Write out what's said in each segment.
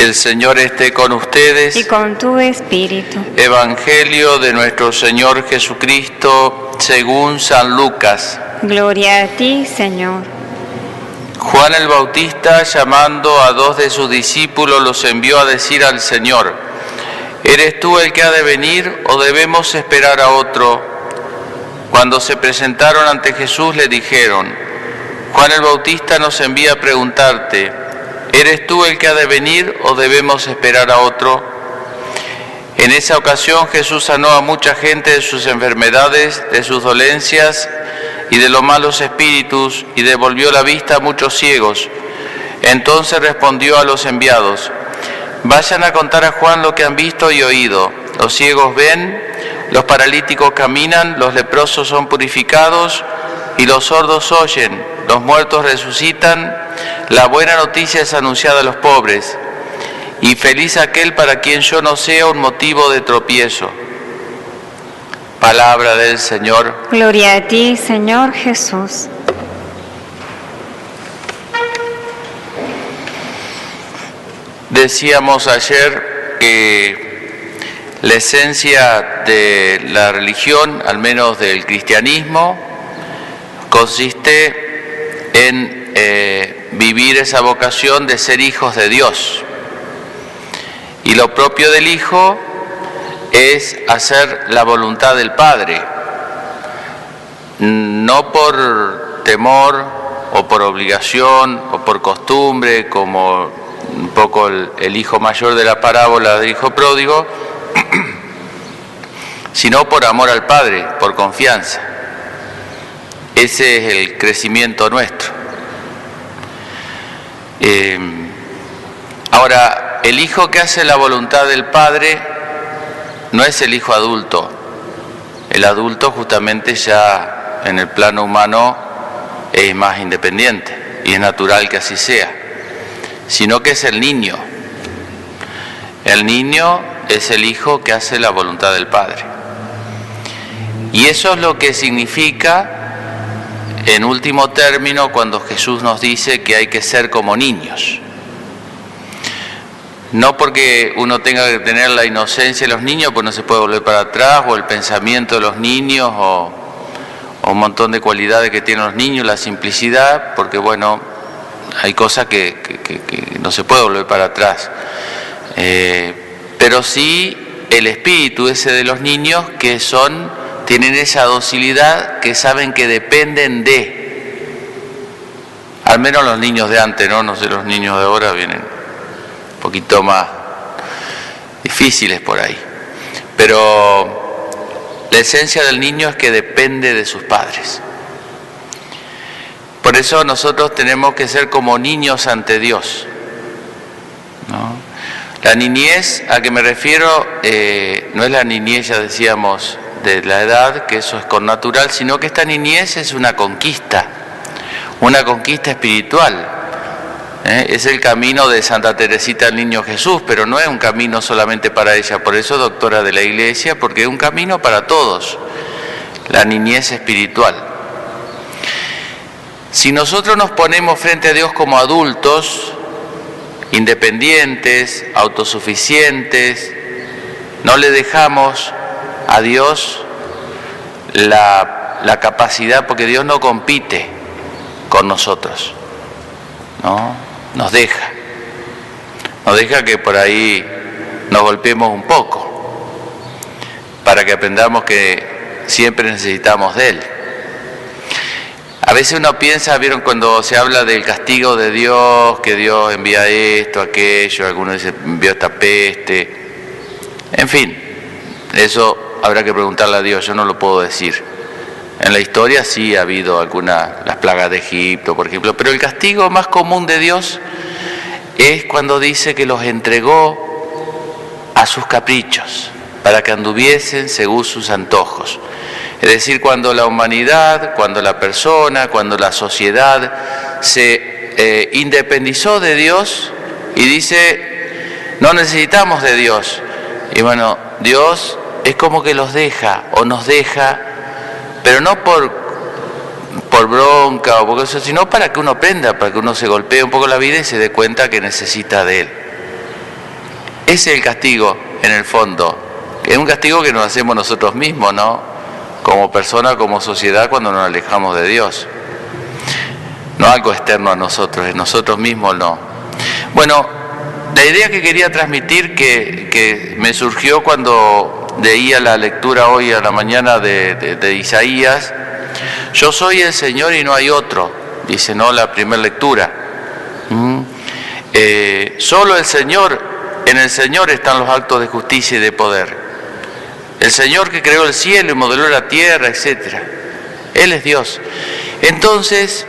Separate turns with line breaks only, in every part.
El Señor esté con ustedes.
y con tu espíritu.
Evangelio de nuestro Señor Jesucristo según San Lucas.
Gloria a ti, Señor.
Juan el Bautista, llamando a dos de sus discípulos, los envió a decir al Señor, ¿eres tú el que ha de venir o debemos esperar a otro? Cuando se presentaron ante Jesús le dijeron, Juan el Bautista nos envía a preguntarte, ¿eres tú el que ha de venir o debemos esperar a otro? En esa ocasión Jesús sanó a mucha gente de sus enfermedades, de sus dolencias y de los malos espíritus y devolvió la vista a muchos ciegos. Entonces respondió a los enviados, vayan a contar a Juan lo que han visto y oído. Los ciegos ven, los paralíticos caminan, los leprosos son purificados y los sordos oyen, los muertos resucitan, la buena noticia es anunciada a los pobres. Y feliz aquel para quien yo no sea un motivo de tropiezo. Palabra del Señor.
Gloria a ti, Señor Jesús.
Decíamos ayer que la esencia de la religión, al menos del cristianismo, consiste en eh, vivir esa vocación de ser hijos de Dios. Y lo propio del Hijo es hacer la voluntad del Padre, no por temor o por obligación o por costumbre, como un poco el, el hijo mayor de la parábola del hijo pródigo, sino por amor al Padre, por confianza. Ese es el crecimiento nuestro. Eh, ahora, el hijo que hace la voluntad del Padre no es el hijo adulto. El adulto justamente ya en el plano humano es más independiente y es natural que así sea, sino que es el niño. El niño es el hijo que hace la voluntad del Padre. Y eso es lo que significa, en último término, cuando Jesús nos dice que hay que ser como niños. No porque uno tenga que tener la inocencia de los niños, pues no se puede volver para atrás, o el pensamiento de los niños, o, un montón de cualidades que tienen los niños, la simplicidad, porque bueno, hay cosas que- que no se puede volver para atrás. Eh, pero sí el espíritu ese de los niños que son, tienen esa docilidad que saben que dependen de, al menos los niños de antes, ¿no? No sé, los niños de ahora vienen un poquito más difíciles por ahí. Pero la esencia del niño es que depende de sus padres. Por eso nosotros tenemos que ser como niños ante Dios. ¿no? La niñez a que me refiero eh, no es la niñez, ya decíamos, de la edad, que eso es con natural, sino que esta niñez es una conquista, una conquista espiritual. ¿eh? Es el camino de Santa Teresita al Niño Jesús, pero no es un camino solamente para ella, por eso doctora de la Iglesia, porque es un camino para todos, la niñez espiritual. Si nosotros nos ponemos frente a Dios como adultos, independientes, autosuficientes, no le dejamos a Dios la, la capacidad, porque Dios no compite con nosotros, ¿no? Nos deja, nos deja que por ahí nos golpeemos un poco, para que aprendamos que siempre necesitamos de Él. A veces uno piensa, vieron cuando se habla del castigo de Dios, que Dios envía esto, aquello, algunos dicen envió esta peste, en fin, eso habrá que preguntarle a Dios, yo no lo puedo decir. En la historia sí ha habido algunas, las plagas de Egipto, por ejemplo, pero el castigo más común de Dios es cuando dice que los entregó a sus caprichos, para que anduviesen según sus antojos. Es decir, cuando la humanidad, cuando la persona, cuando la sociedad se eh, independizó de Dios y dice, no necesitamos de Dios. Y bueno, Dios es como que los deja o nos deja, pero no por, por bronca o por eso, sino para que uno aprenda, para que uno se golpee un poco la vida y se dé cuenta que necesita de Él. Ese es el castigo, en el fondo. Es un castigo que nos hacemos nosotros mismos, ¿no? Como persona, como sociedad, cuando nos alejamos de Dios. No algo externo a nosotros, es nosotros mismos no. Bueno, la idea que quería transmitir, que, que me surgió cuando leía la lectura hoy a la mañana de, Isaías, yo soy el Señor y no hay otro, dice no la primera lectura. ¿Mm? Eh, solo el Señor, en el Señor están los actos de justicia y de poder. El Señor que creó el cielo y modeló la tierra, etc. Él es Dios. Entonces,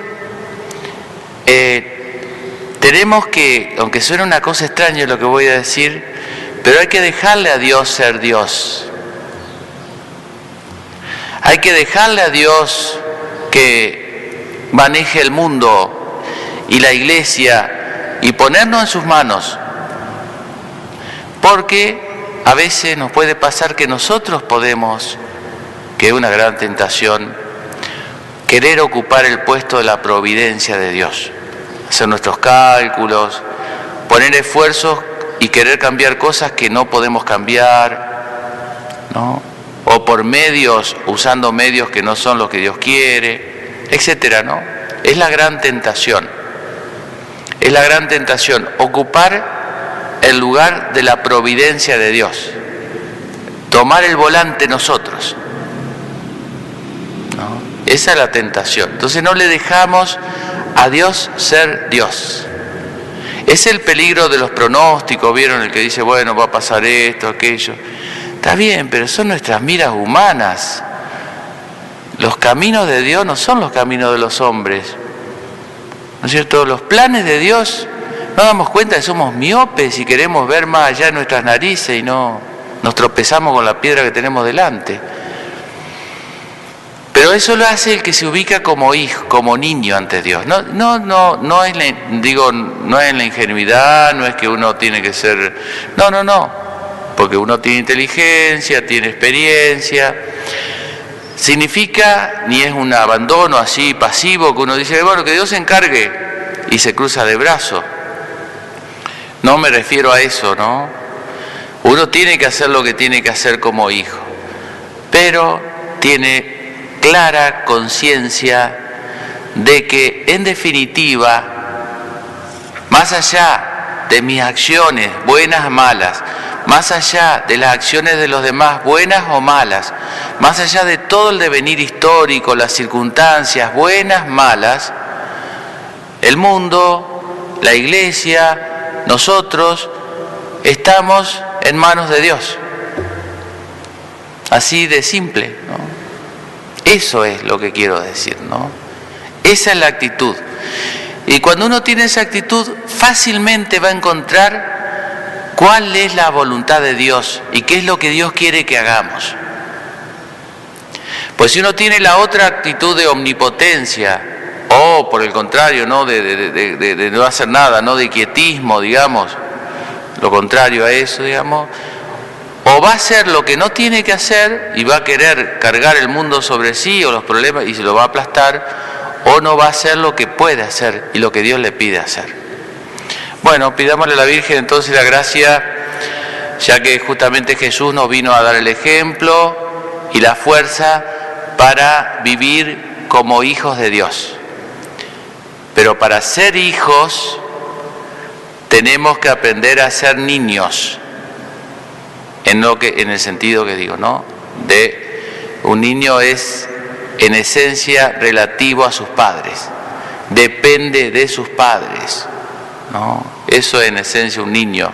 eh, tenemos que, aunque suene una cosa extraña lo que voy a decir, pero hay que dejarle a Dios ser Dios. Hay que dejarle a Dios que maneje el mundo y la iglesia y ponernos en sus manos. Porque a veces nos puede pasar que nosotros podemos, que es una gran tentación, querer ocupar el puesto de la providencia de Dios, hacer nuestros cálculos, poner esfuerzos y querer cambiar cosas que no podemos cambiar, ¿no? o por medios, usando medios que no son los que Dios quiere, etcétera, ¿no? Es la gran tentación. Es la gran tentación ocupar el lugar de la providencia de Dios. Tomar el volante nosotros. ¿no? Esa es la tentación. Entonces no le dejamos a Dios ser Dios. Es el peligro de los pronósticos, vieron el que dice, bueno, va a pasar esto, aquello. Está bien, pero son nuestras miras humanas. Los caminos de Dios no son los caminos de los hombres. ¿No es cierto? Los planes de Dios, no damos cuenta que somos miopes y queremos ver más allá de nuestras narices y no nos tropezamos con la piedra que tenemos delante. Eso lo hace el que se ubica como hijo, como niño ante Dios. No, no, no, no es la, digo, no es la ingenuidad, no es que uno tiene que ser. No, no, no porque uno tiene inteligencia, tiene experiencia. Significa, ni es un abandono así pasivo, que uno dice, bueno, que Dios se encargue y se cruza de brazo. No me refiero a eso, ¿no? Uno tiene que hacer lo que tiene que hacer como hijo, pero tiene clara conciencia de que en definitiva, más allá de mis acciones, buenas o malas, más allá de las acciones de los demás, buenas o malas, más allá de todo el devenir histórico, las circunstancias, buenas, malas, el mundo, la iglesia, nosotros, estamos en manos de Dios. Así de simple. Eso es lo que quiero decir, ¿no? Esa es la actitud. Y cuando uno tiene esa actitud, fácilmente va a encontrar cuál es la voluntad de Dios y qué es lo que Dios quiere que hagamos. Pues si uno tiene la otra actitud de omnipotencia, o por el contrario, ¿no? De, no hacer nada, no de quietismo, digamos, lo contrario a eso, digamos, o va a hacer lo que no tiene que hacer y va a querer cargar el mundo sobre sí o los problemas y se lo va a aplastar, o no va a hacer lo que puede hacer y lo que Dios le pide hacer. Bueno, pidámosle a la Virgen entonces la gracia, ya que justamente Jesús nos vino a dar el ejemplo y la fuerza para vivir como hijos de Dios. Pero para ser hijos tenemos que aprender a ser niños, en, lo que, en el sentido que digo, ¿no? De un niño es en esencia relativo a sus padres, depende de sus padres. ¿no? Eso es en esencia un niño.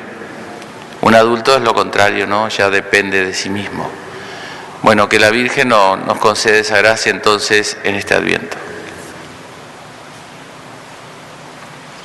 Un adulto es lo contrario, ¿no? Ya depende de sí mismo. Bueno, que la Virgen nos concede esa gracia entonces en este Adviento.